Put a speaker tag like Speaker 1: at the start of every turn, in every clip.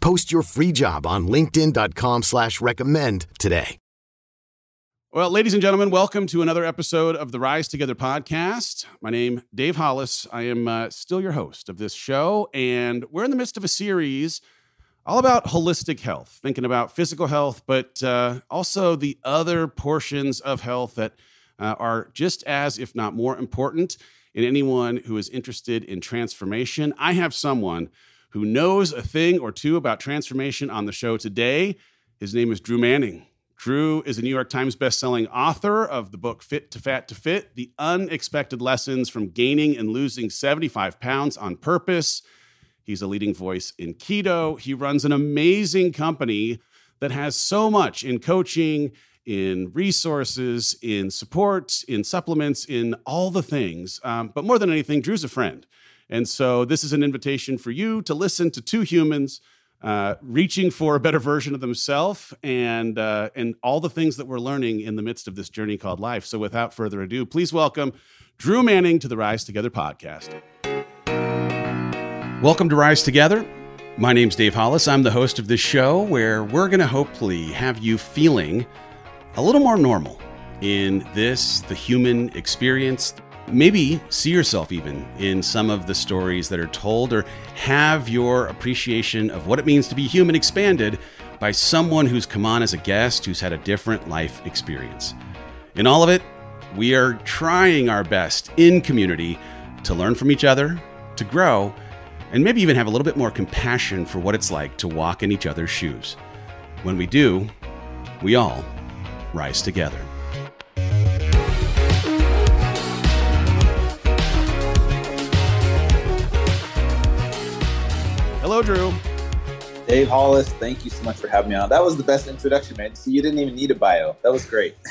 Speaker 1: Post your free job on linkedin.com slash recommend today.
Speaker 2: Well, ladies and gentlemen, welcome to another episode of the Rise Together podcast. My name, Dave Hollis. I am uh, still your host of this show, and we're in the midst of a series all about holistic health, thinking about physical health, but uh, also the other portions of health that uh, are just as, if not more important in anyone who is interested in transformation. I have someone who knows a thing or two about transformation on the show today. His name is Drew Manning. Drew is a New York Times bestselling author of the book Fit to Fat to Fit The Unexpected Lessons from Gaining and Losing 75 Pounds on Purpose. He's a leading voice in keto. He runs an amazing company that has so much in coaching, in resources, in support, in supplements, in all the things. Um, but more than anything, Drew's a friend. And so this is an invitation for you to listen to two humans uh, reaching for a better version of themselves and uh, and all the things that we're learning in the midst of this journey called life. So without further ado, please welcome Drew Manning to the Rise Together podcast. Welcome to Rise Together. My name's Dave Hollis. I'm the host of this show where we're going to hopefully have you feeling a little more normal in this, the human experience, maybe see yourself even in some of the stories that are told or have your appreciation of what it means to be human expanded by someone who's come on as a guest who's had a different life experience. In all of it, we are trying our best in community to learn from each other, to grow, and maybe even have a little bit more compassion for what it's like to walk in each other's shoes. When we do, we all rise together. Hello, Drew.
Speaker 3: Dave Hollis, thank you so much for having me on. That was the best introduction, man. See, you didn't even need a bio. That was great.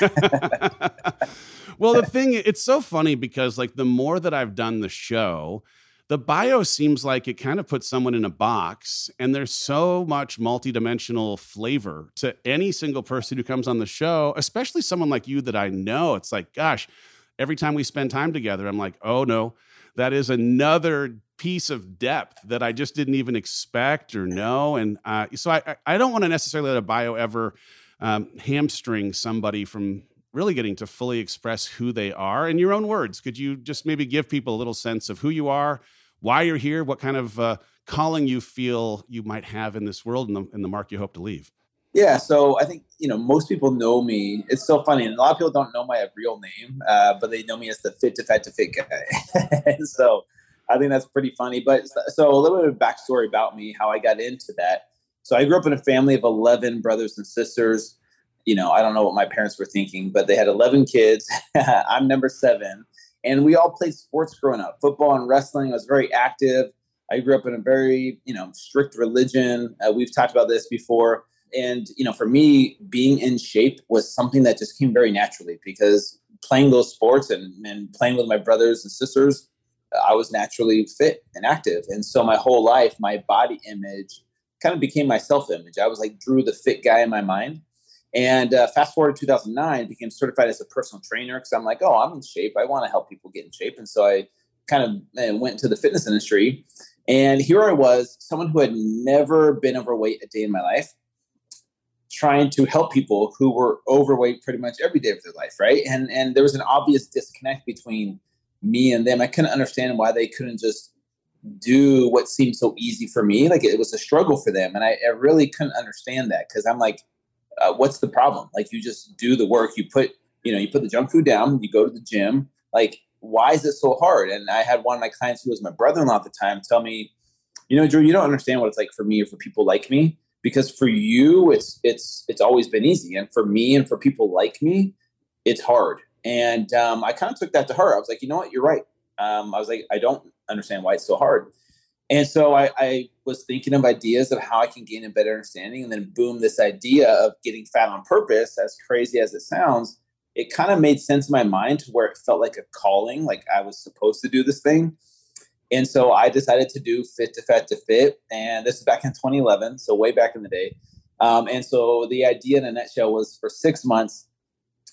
Speaker 2: well, the thing, it's so funny because, like, the more that I've done the show, the bio seems like it kind of puts someone in a box, and there's so much multidimensional flavor to any single person who comes on the show, especially someone like you that I know. It's like, gosh, every time we spend time together, I'm like, oh no, that is another piece of depth that I just didn't even expect or know. And uh, so I, I don't want to necessarily let a bio ever um, hamstring somebody from really getting to fully express who they are in your own words. Could you just maybe give people a little sense of who you are, why you're here, what kind of uh, calling you feel you might have in this world and the, and the mark you hope to leave?
Speaker 3: Yeah, so I think you know most people know me. It's so funny, and a lot of people don't know my real name, uh, but they know me as the fit to fat to fit guy. so I think that's pretty funny. But so a little bit of backstory about me, how I got into that. So I grew up in a family of eleven brothers and sisters. You know, I don't know what my parents were thinking, but they had eleven kids. I'm number seven and we all played sports growing up football and wrestling i was very active i grew up in a very you know strict religion uh, we've talked about this before and you know for me being in shape was something that just came very naturally because playing those sports and, and playing with my brothers and sisters i was naturally fit and active and so my whole life my body image kind of became my self image i was like drew the fit guy in my mind and uh, fast forward to 2009, became certified as a personal trainer because I'm like, oh, I'm in shape. I want to help people get in shape. And so I kind of uh, went to the fitness industry. And here I was, someone who had never been overweight a day in my life, trying to help people who were overweight pretty much every day of their life, right? And and there was an obvious disconnect between me and them. I couldn't understand why they couldn't just do what seemed so easy for me. Like it was a struggle for them. And I, I really couldn't understand that because I'm like, uh, what's the problem? Like you just do the work. You put, you know, you put the junk food down. You go to the gym. Like, why is it so hard? And I had one of my clients who was my brother-in-law at the time tell me, you know, Drew, you don't understand what it's like for me or for people like me because for you it's it's it's always been easy. And for me and for people like me it's hard. And um, i kind of took that to heart. I was like you know what? You're right. Um, i was like i don't understand why it's so hard. And so I, I, was thinking of ideas of how i can gain a better understanding. And then boom this idea of getting fat on purpose as crazy as it sounds it kind of made sense in my mind to where it felt like a calling like i was supposed to do this thing and so I decided to do Fit to Fat to Fit. And this is back in 2011, so way back in the day. Um, and so the idea in a nutshell was for six months,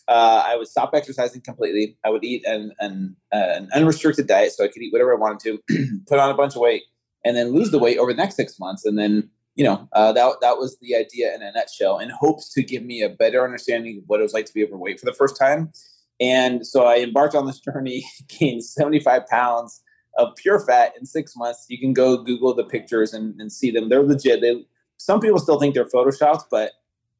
Speaker 3: uh, I would stop exercising completely. I would eat an, an, uh, an unrestricted diet so I could eat whatever I wanted to, put on a bunch of weight, and then lose the weight over the next six months. And then, you know, uh, that, that was the idea in a nutshell in hopes to give me a better understanding of what it was like to be overweight for the first time. And so I embarked on this journey, gained 75 pounds of pure fat in six months. You can go Google the pictures and, and see them. They're legit. They some people still think they're photoshopped, but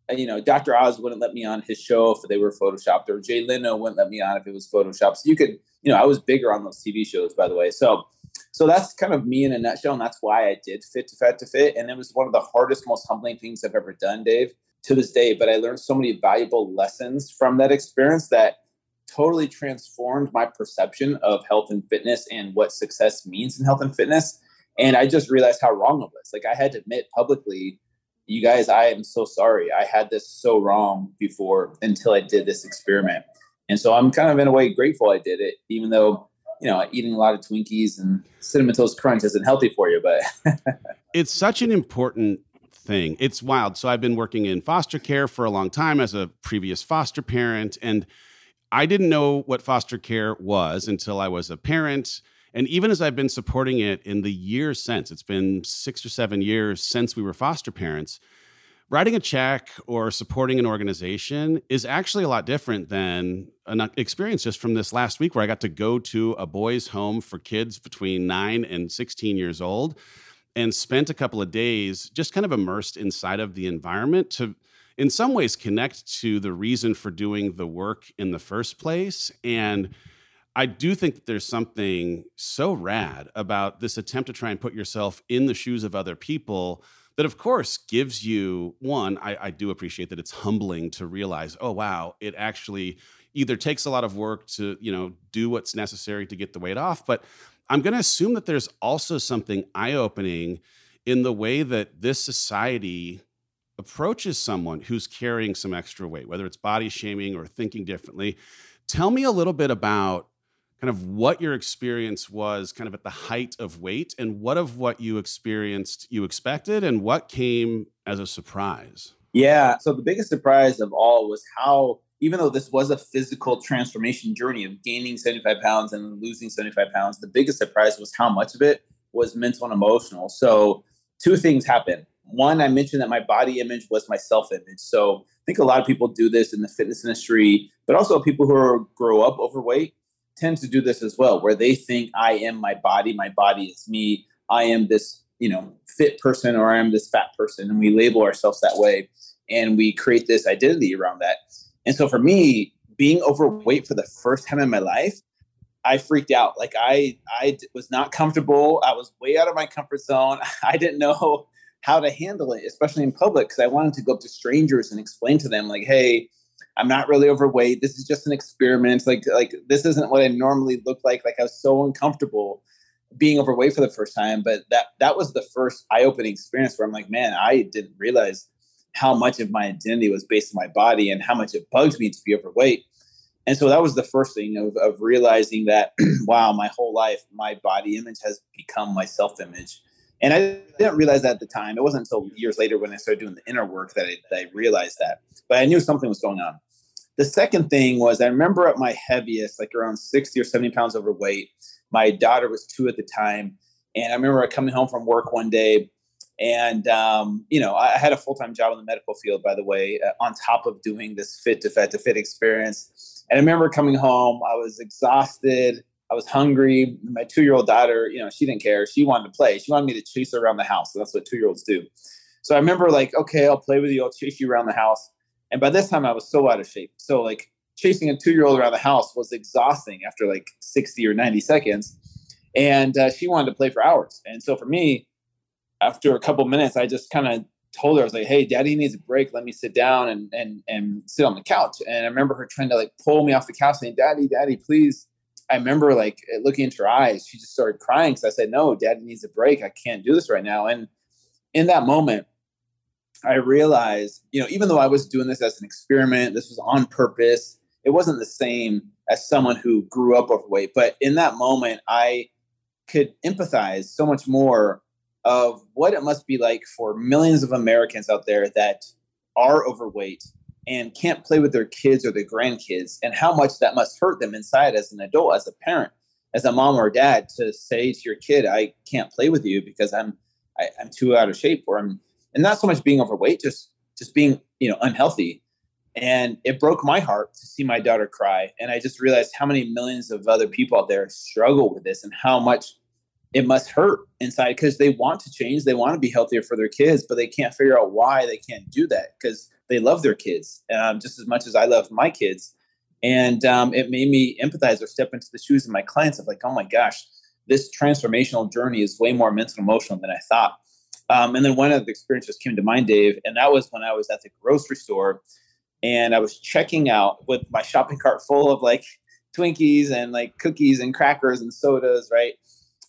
Speaker 3: uh, you know, Dr. Oz wouldn't let me on his show if they were photoshopped, or Jay Leno wouldn't let me on if it was photoshopped. So you could, you know, I was bigger on those TV shows, by the way. So, so that's kind of me in a nutshell, and that's why I did Fit to Fat to Fit, and it was one of the hardest, most humbling things I've ever done, Dave, to this day. But I learned so many valuable lessons from that experience that totally transformed my perception of health and fitness and what success means in health and fitness. And I just realized how wrong it was. Like I had to admit publicly, you guys, I am so sorry. I had this so wrong before until I did this experiment. And so I'm kind of in a way grateful I did it, even though, you know, eating a lot of Twinkies and cinnamon toast crunch isn't healthy for you, but
Speaker 2: it's such an important thing. It's wild. So I've been working in foster care for a long time as a previous foster parent and I didn't know what foster care was until I was a parent. And even as I've been supporting it in the years since, it's been six or seven years since we were foster parents, writing a check or supporting an organization is actually a lot different than an experience just from this last week where I got to go to a boys' home for kids between nine and 16 years old and spent a couple of days just kind of immersed inside of the environment to in some ways connect to the reason for doing the work in the first place. And I do think that there's something so rad about this attempt to try and put yourself in the shoes of other people that of course gives you one I, I, do appreciate that it's humbling to realize oh wow it actually either takes a lot of work to you know do what's necessary to get the weight off but i'm going to assume that there's also something eye-opening in the way that this society approaches someone who's carrying some extra weight, whether it's body shaming or thinking differently, tell me a little bit about kind of what your experience was kind of at the height of weight and what of what you experienced you expected and what came as a surprise.
Speaker 3: Yeah. So the biggest surprise of all was how, even though this was a physical transformation journey of gaining 75 pounds and losing 75 pounds, the biggest surprise was how much of it was mental and emotional. So two things happened one, I mentioned that my body image was my self image. So I think a lot of people do this in the fitness industry, but also people who are, grow up overweight tend to do this as well, where they think I am my body, my body is me, I am this, you know, fit person or I am this fat person. And we label ourselves that way and we create this identity around that. And so for me, being overweight for the first time in my life, I freaked out. Like I, I was not comfortable. I was way out of my comfort zone. I didn't know how to handle it, especially in public, because I wanted to go up to strangers and explain to them, like, hey, I'm not really overweight. This is just an experiment. Like, like this isn't what I normally look like. Like I was so uncomfortable being overweight for the first time. But that that was the first eye-opening experience where I'm like, man, I didn't realize how much of my identity was based on my body and how much it bugs me to be overweight. And so that was the first thing of, of realizing that, wow, my whole life, my body image has become my self-image. And I didn't realize that at the time. It wasn't until years later when I started doing the inner work that I, that I realized that. But I knew something was going on. The second thing was I remember at my heaviest, like around 60 or 70 pounds overweight. My daughter was two at the time. And I remember coming home from work one day and, um, you know, I had a full time job in the medical field, by the way, uh, on top of doing this fit to fat to fit experience. And I remember coming home, I was exhausted. I was hungry. My two year old daughter, you know, she didn't care. She wanted to play. She wanted me to chase her around the house. So that's what two year olds do. So I remember like, okay, I'll play with you. I'll chase you around the house. And by this time, I was so out of shape. So like chasing a two year old around the house was exhausting after like 60 or 90 seconds. And uh, she wanted to play for hours. And so for me, after a couple minutes, I just kind of told her, I was like, hey, daddy needs a break. Let me sit down and, and, and sit on the couch. And I remember her trying to like pull me off the couch saying, daddy, daddy, please. I remember like looking into her eyes, she just started crying. because I said, no, daddy needs a break. I can't do this right now. And in that moment, I realized, you know, even though I was doing this as an experiment, this was on purpose, it wasn't the same as someone who grew up overweight. But in that moment, I could empathize so much more of what it must be like for millions of Americans out there that are overweight and can't play with their kids or their grandkids, and how much that must hurt them inside as an adult, as a parent, as a mom or dad, to say to your kid, "I can't play with you because I'm I, am i am too out of shape," or I'm, and not so much being overweight, just just being you know unhealthy and it broke my heart to see my daughter cry. And I just realized how many millions of other people out there struggle with this and how much it must hurt inside because they want to change. They want to be healthier for their kids, but they can't figure out why they can't do that because they love their kids um, just as much as I love my kids. And um, it made me empathize or step into the shoes of my clients of like, oh my gosh, this transformational journey is way more mental and emotional than I thought. Um, and then one of the experiences came to mind, Dave, and that was when I was at the grocery store and I was checking out with my shopping cart full of like Twinkies and like cookies and crackers and sodas, right?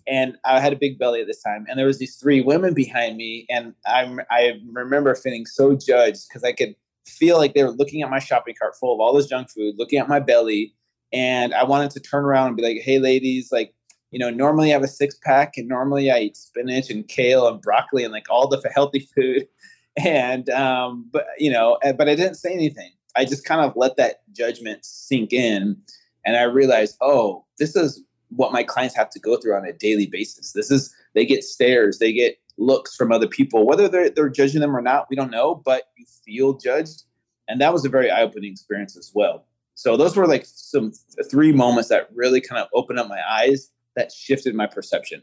Speaker 3: And I had a big belly at this time, and there was these three women behind me, and I I remember feeling so judged because I could feel like they were looking at my shopping cart full of all this junk food, looking at my belly, and I wanted to turn around and be like, "Hey, ladies, like." You know, normally I have a six pack, and normally I eat spinach and kale and broccoli and like all the healthy food and um, but you know, eh, but I didn't say anything. I just kind of let that judgment sink in, and I realized, oh, this is what my clients have to go through on a daily basis. This is they get stares, they get looks from other people, whether they're they're judging them or not, we don't know, but you feel judged, and that was a very eye opening experience as well. So those were like some three moments that really kind of opened up my eyes that shifted my perception.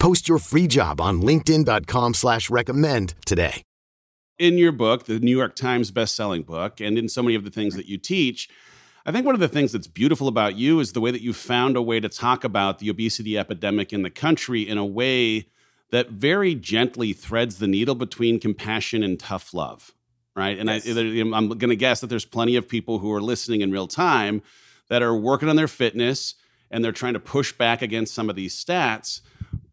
Speaker 1: Post your free job on LinkedIn.com slash recommend today.
Speaker 2: In your book, the New York Times best-selling book, and in so many of the things that you teach, I think one of the things that's beautiful about you is the way that you found a way to talk about the obesity epidemic in the country in a way that very gently threads the needle between compassion and tough love. Right. And yes. I, I'm going to guess that there's plenty of people who are listening in real time that are working on their fitness and they're trying to push back against some of these stats.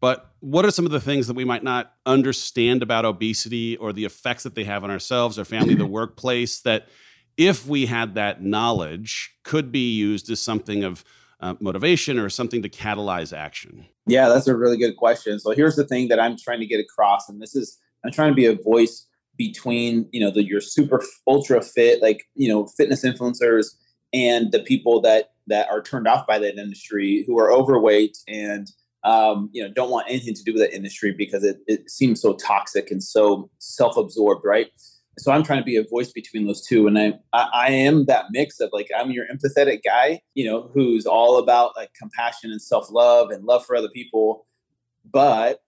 Speaker 2: But what are some of the things that we might not understand about obesity or the effects that they have on ourselves, our family, the workplace that if we had that knowledge could be used as something of uh, motivation or something to catalyze action?
Speaker 3: Yeah, that's a really good question. So here's the thing that I'm trying to get across, and this is I'm trying to be a voice between you know the your super ultra fit like you know fitness influencers and the people that that are turned off by that industry who are overweight and um, you know don't want anything to do with that industry because it, it seems so toxic and so self-absorbed right? So i'm trying to be a voice between those two and I, I, I am that mix of like i'm your empathetic guy you know who's all about like compassion and self-love and love for other people but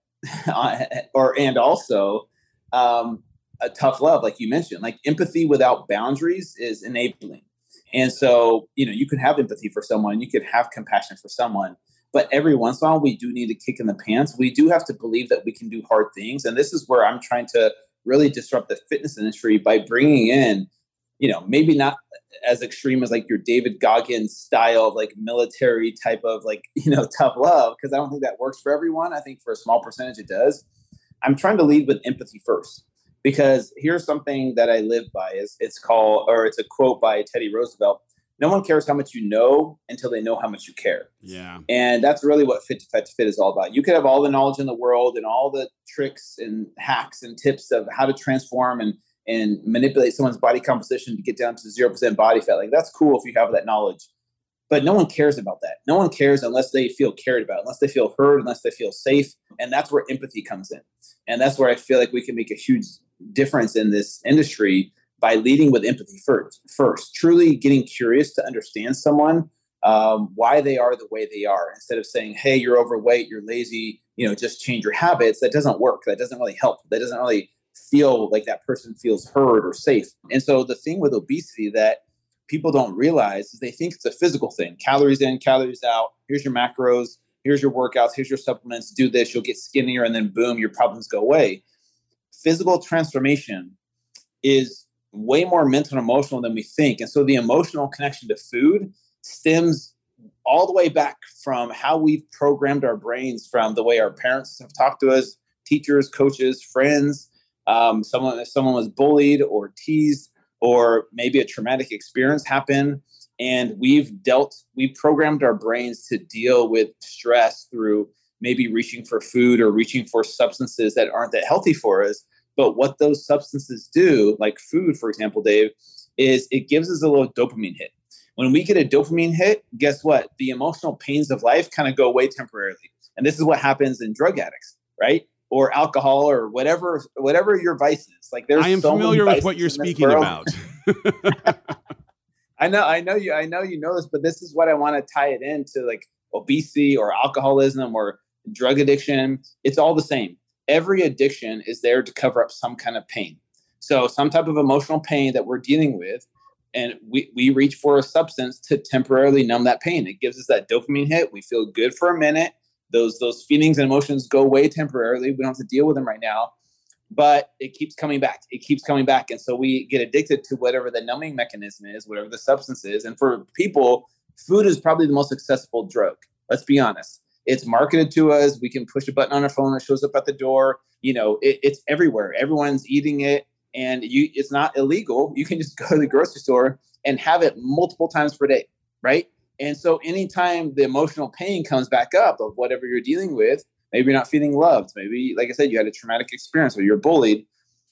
Speaker 3: or and also um, a tough love like you mentioned like empathy without boundaries is enabling. And so, you know, you can have empathy for someone, you could have compassion for someone, but every once in a while, we do need a kick in the pants. We do have to believe that we can do hard things. And this is where I'm trying to really disrupt the fitness industry by bringing in, you know, maybe not as extreme as like your David Goggins style like military type of like, you know, tough love, because I don't think that works for everyone. I think for a small percentage it does. I'm trying to lead with empathy first because here's something that I live by is it's called or it's a quote by Teddy Roosevelt. No one cares how much you know until they know how much you care.
Speaker 2: Yeah.
Speaker 3: And that's really what Fit to Fat to Fit is all about. You could have all the knowledge in the world and all the tricks and hacks and tips of how to transform and and manipulate someone's body composition to get down to 0% body fat. Like that's cool if you have that knowledge. But no one cares about that. No one cares unless they feel cared about, unless they feel heard, unless they feel safe. And that's where empathy comes in. And that's where I feel like we can make a huge difference in this industry by leading with empathy first. First, truly getting curious to understand someone, um, why they are the way they are, instead of saying, "Hey, you're overweight, you're lazy, you know, just change your habits." That doesn't work. That doesn't really help. That doesn't really feel like that person feels heard or safe. And so the thing with obesity that people don't realize is they think it's a physical thing: calories in, calories out. Here's your macros. Here's your workouts. Here's your supplements. Do this, you'll get skinnier, and then boom, your problems go away. Physical transformation is way more mental and emotional than we think. And so the emotional connection to food stems all the way back from how we've programmed our brains from the way our parents have talked to us, teachers, coaches, friends. Um, someone, if someone was bullied or teased, or maybe a traumatic experience happened, and we've dealt, we've programmed our brains to deal with stress through maybe reaching for food or reaching for substances that aren't that healthy for us. But what those substances do, like food, for example, Dave, is it gives us a little dopamine hit. When we get a dopamine hit, guess what? The emotional pains of life kind of go away temporarily. And this is what happens in drug addicts, right? Or alcohol or whatever, whatever your vice is. Like there's
Speaker 2: I am
Speaker 3: so
Speaker 2: familiar with what you're speaking about.
Speaker 3: I know, I know you, I know you know this, but this is what I want to tie it into like obesity or alcoholism or drug addiction. It's all the same every addiction is there to cover up some kind of pain. So, some type of emotional pain that we're dealing with, and we, we reach for a substance to temporarily numb that pain. It gives us that dopamine hit. We feel good for a minute. Those, those feelings and emotions go away temporarily. We don't have to deal with them right now, but it keeps coming back. It keeps coming back. And so we get addicted to whatever the numbing mechanism is, whatever the substance is. And for people, food is probably the most accessible drug. Let's be honest it's marketed to us. We can push a button on our phone that shows up at the door. You know, it, it's everywhere. Everyone's eating it, and you it's not illegal. You can just go to the grocery store and have it multiple times per day, right? And so anytime the emotional pain comes back up of whatever you're dealing with, maybe you're not feeling loved, maybe like I said, you had a traumatic experience or you're bullied,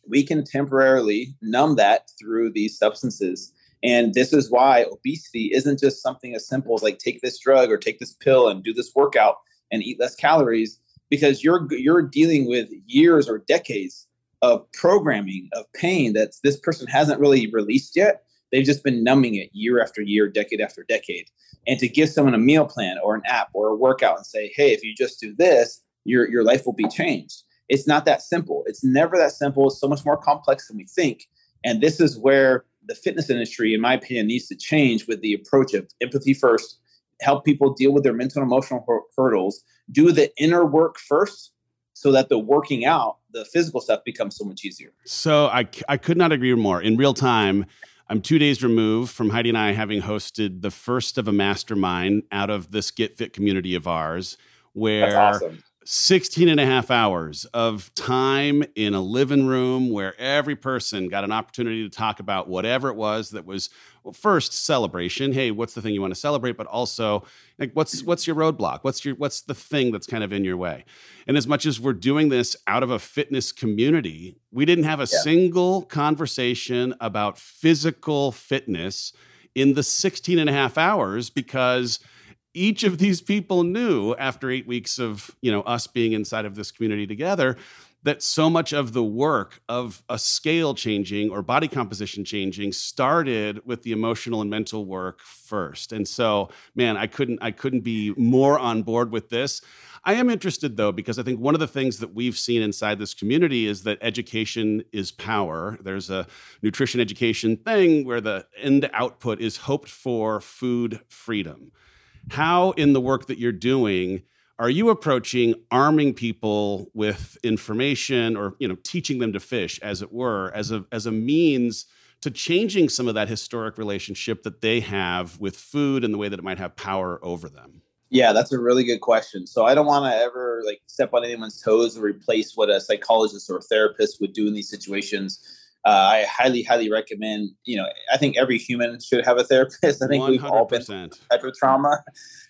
Speaker 3: we can temporarily numb that through these substances. And this is why obesity isn't just something as simple as like take this drug or take this pill and do this workout and eat less calories because you're you're dealing with years or decades of programming of pain that this person hasn't really released yet. They've just been numbing it year after year, decade after decade. And to give someone a meal plan or an app or a workout and say, "Hey, if you just do this, your your life will be changed." It's not that simple. It's never that simple. It's so much more complex than we think. And this is where the fitness industry, in my opinion, needs to change with the approach of empathy first, help people deal with their mental and emotional hurdles, do the inner work first so that the working out, the physical stuff becomes so much easier.
Speaker 2: So I, I could not agree more. In real time, I'm two days removed from Heidi and I having hosted the first of a mastermind out of this Get Fit community of ours, where awesome. 16 and a half hours of time in a living room where every person got an opportunity to talk about whatever it was that was well, first celebration. Hey what's the thing you want to celebrate? But also like what's what's your roadblock? What's your what's the thing that's kind of in your way? And as much as we're doing this out of a fitness community we didn't have a yeah. single conversation about physical fitness in the 16 and a half hours because each of these people knew after eight weeks of you know us being inside of this community together that so much of the work of a scale changing or body composition changing started with the emotional and mental work first. And so man i couldn't i couldn't be more on board with this. I am interested though because i think one of the things that we've seen inside this community is that education is power. There's a nutrition education thing where the end output is hoped for food freedom how in the work that you're doing are you approaching arming people with information or you know teaching them to fish as it were as a as a means to changing some of that historic relationship that they have with food and the way that it might have power over them?
Speaker 3: Yeah that's a really good question. So i don't want to ever like step on anyone's toes or replace what a psychologist or a therapist would do in these situations uh, I highly, highly recommend. You know, I think every human should have a therapist. I think we have all been type of trauma,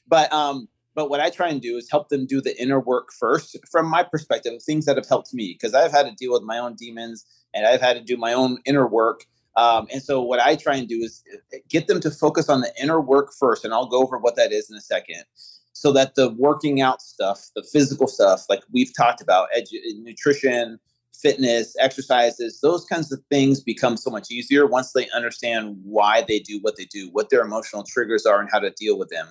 Speaker 3: but um, but what I try and do is help them do the inner work first, from my perspective, things that have helped me because I've had to deal with my own demons and I've had to do my own inner work Um, and so what I try and do is get them to focus on the inner work first, and I'll go over what that is in a second, so that the working out stuff, the physical stuff, like we've talked about, edu- nutrition, fitness, exercises, those kinds of things become so much easier once they understand why they do what they do, what their emotional triggers are, and how to deal with them.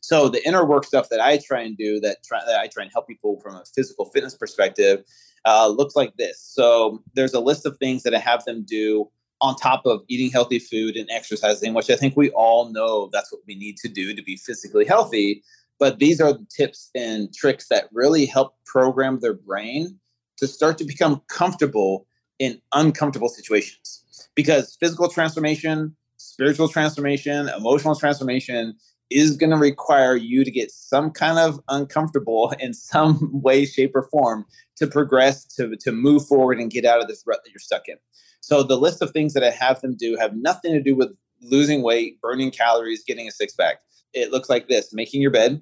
Speaker 3: So the inner work stuff that I try and do, that, try, that I try and help people from a physical fitness perspective, uh, looks like this. So there's a list of things that I have them do on top of eating healthy food and exercising, which I think we all know that's what we need to do to be physically healthy. But these are the tips and tricks that really help program their brain to start to become comfortable in uncomfortable situations. Because physical transformation, spiritual transformation, emotional transformation is going to require you to get some kind of uncomfortable in some way, shape, or form to progress, to, to move forward and get out of this rut that you're stuck in. So the list of things that I have them do have nothing to do with losing weight, burning calories, getting a six pack. It looks like this making your bed,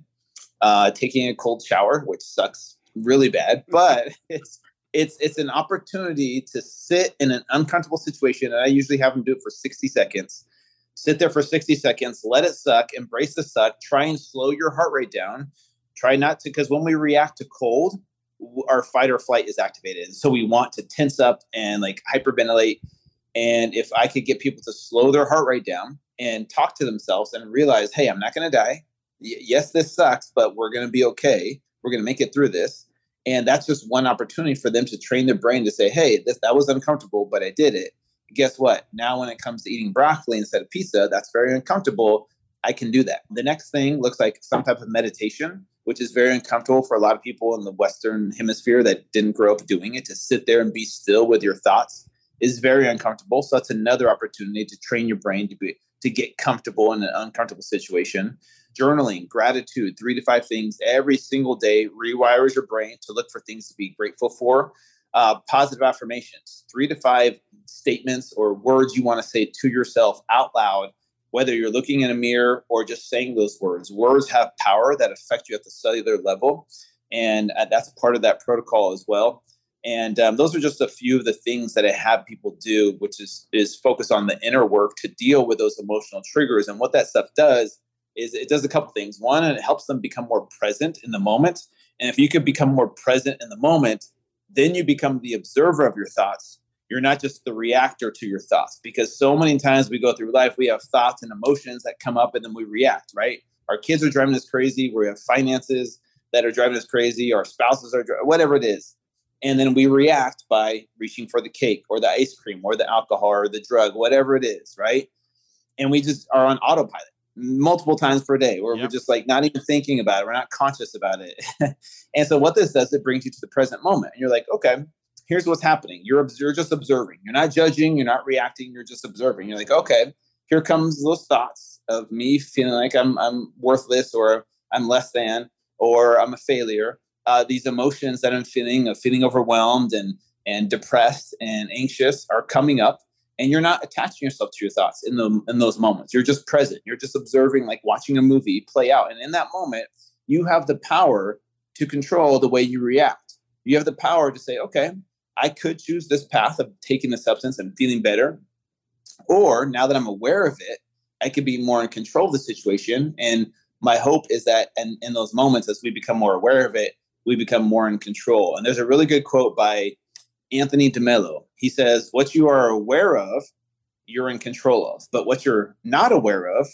Speaker 3: uh, taking a cold shower, which sucks really bad, but it's it's it's an opportunity to sit in an uncomfortable situation and i usually have them do it for 60 seconds. Sit there for 60 seconds let it suck embrace the suck try and slow your heart rate down. Try not to because when we react to cold our fight or flight is activated And so we want to tense up and like hyperventilate. And if i could get people to slow their heart rate down and talk to themselves and realize hey i'm not going to die. Y- yes this sucks but we're going to be okay. We're going to make it through this and that's just one opportunity for them to train their brain to say, hey, this, that was uncomfortable, but I did it. Guess what? Now, when it comes to eating broccoli instead of pizza, that's very uncomfortable. I can do that. The next thing looks like some type of meditation, which is very uncomfortable for a lot of people in the Western hemisphere that didn't grow up doing it. To sit there and be still with your thoughts is very uncomfortable. So that's another opportunity to train your brain to be to get comfortable in an uncomfortable situation journaling, gratitude, three to five things every single day rewires your brain to look for things to be grateful for. Uh, positive affirmations, three to five statements or words you want to say to yourself out loud, whether you're looking in a mirror or just saying those words. Words have power that affect you at the cellular level. And uh, that's part of that protocol as well. And um, those are just a few of the things that I have people do, which is is focus on the inner work to deal with those emotional triggers. And what that stuff does is it does a couple things. One, it helps them become more present in the moment. And if you could become more present in the moment, then you become the observer of your thoughts. You're not just the reactor to your thoughts because so many times we go through life, we have thoughts and emotions that come up and then we react, right? Our kids are driving us crazy. We have finances that are driving us crazy. Our spouses are, whatever it is. And then we react by reaching for the cake or the ice cream or the alcohol or the drug, whatever it is, right? And we just are on autopilot multiple times per day where yep. we're just like not even thinking about it. We're not conscious about it. And so what this does it brings you to the present moment. And you're like okay here's what's happening. You're, you're just observing. You're not judging. You're not reacting. You're just observing. You're like okay here comes those thoughts of me feeling like i'm, I'm worthless or i'm less than or i'm a failure. Uh, these emotions that i'm feeling of feeling overwhelmed and and depressed and anxious are coming up and you're not attaching yourself to your thoughts in the in those moments. You're just present. You're just observing like watching a movie play out. And in that moment you have the power to control the way you react. You have the power to say okay i could choose this path of taking the substance and feeling better or now that i'm aware of it i could be more in control of the situation. And my hope is that and in those moments as we become more aware of it we become more in control. And there's a really good quote by Anthony DeMello. He says, What you are aware of, you're in control of, but what you're not aware of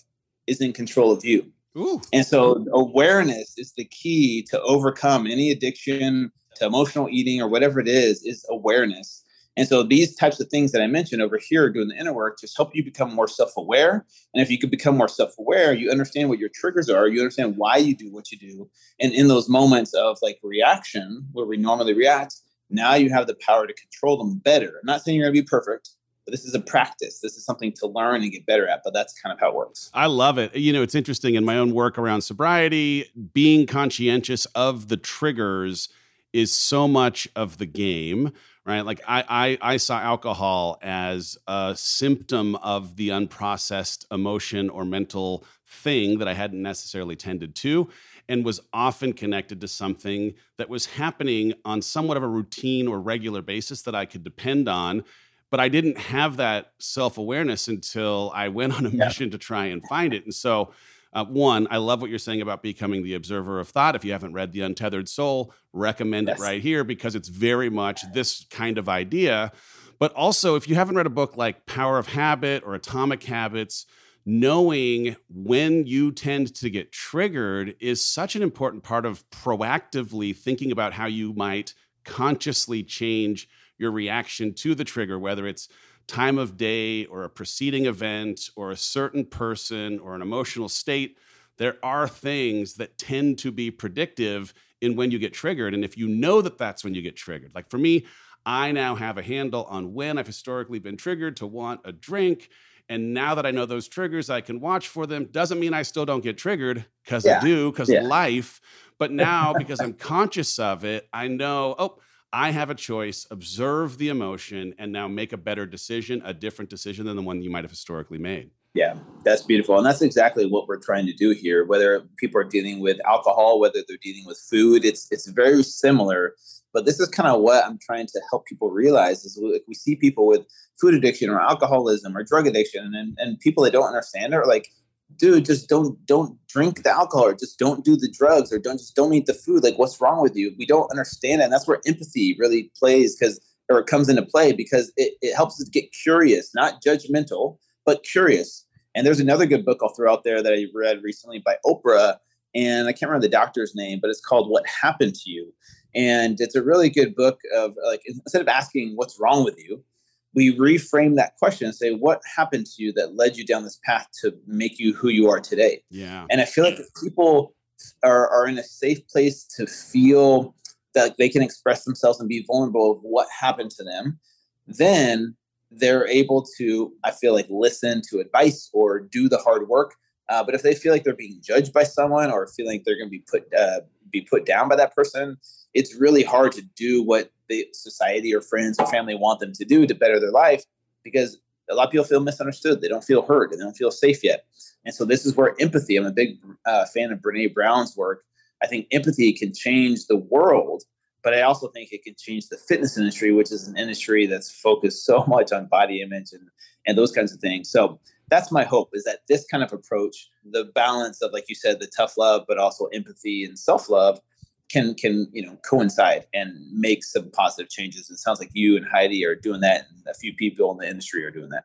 Speaker 3: is in control of you. Ooh. And so, awareness is the key to overcome any addiction to emotional eating or whatever it is, is awareness. And so, these types of things that I mentioned over here doing the inner work just help you become more self aware. And if you could become more self aware, you understand what your triggers are, you understand why you do what you do. And in those moments of like reaction, where we normally react, now you have the power to control them better. I'm not saying you're going to be perfect, but this is a practice. This is something to learn and get better at, but that's kind of how it works.
Speaker 2: I love it. You know, it's interesting in my own work around sobriety, being conscientious of the triggers is so much of the game right like I, I i saw alcohol as a symptom of the unprocessed emotion or mental thing that i hadn't necessarily tended to and was often connected to something that was happening on somewhat of a routine or regular basis that I could depend on. but I didn't have that self awareness until I went on a yeah. mission to try and find it. And so, uh, one, I love what you're saying about becoming the observer of thought. If you haven't read The Untethered Soul, recommend yes. it right here because it's very much this kind of idea. But also, if you haven't read a book like Power of Habit or Atomic Habits, knowing when you tend to get triggered is such an important part of proactively thinking about how you might consciously change your reaction to the trigger, whether it's time of day or a preceding event or a certain person or an emotional state. There are things that tend to be predictive in when you get triggered. And if you know that that's when you get triggered, like for me, I now have a handle on when I've historically been triggered to want a drink. And now that I know those triggers, I can watch for them. Doesn't mean I still don't get triggered because yeah. I do, because yeah. life. But now, because I'm conscious of it, I know, oh, I have a choice, observe the emotion, and now make a better decision, a different decision than the one you might have historically made.
Speaker 3: Yeah, that's beautiful. And that's exactly what we're trying to do here. Whether people are dealing with alcohol, whether they're dealing with food, it's it's very similar. But this is kind of what I'm trying to help people realize is like we see people with food addiction or alcoholism or drug addiction and, and people that don't understand are like, dude, just don't don't drink the alcohol or just don't do the drugs or don't just don't eat the food. Like, what's wrong with you? We don't understand it. And that's where empathy really plays because or comes into play because it, it helps us get curious, not judgmental, but curious. And there's another good book I'll throw out there that I read recently by Oprah, and I can't remember the doctor's name, but it's called What Happened to You. And it's a really good book of like instead of asking what's wrong with you, we reframe that question and say, what happened to you that led you down this path to make you who you are today?
Speaker 2: Yeah.
Speaker 3: And I feel like if people are, are in a safe place to feel that they can express themselves and be vulnerable of what happened to them, then they're able to, I feel like, listen to advice or do the hard work. Uh, but if they feel like they're being judged by someone or feeling like they're going to be put uh, be put down by that person, it's really hard to do what the society or friends or family want them to do to better their life because a lot of people feel misunderstood. They don't feel heard. They don't feel safe yet. And so this is where empathy. I'm a big uh, fan of Brene Brown's work. I think empathy can change the world, but I also think it can change the fitness industry, which is an industry that's focused so much on body image and and those kinds of things. So that's my hope is that this kind of approach, the balance of like you said, the tough love, but also empathy and self love, can can you know coincide and make some positive changes. It sounds like you and Heidi are doing that, and a few people in the industry are doing that.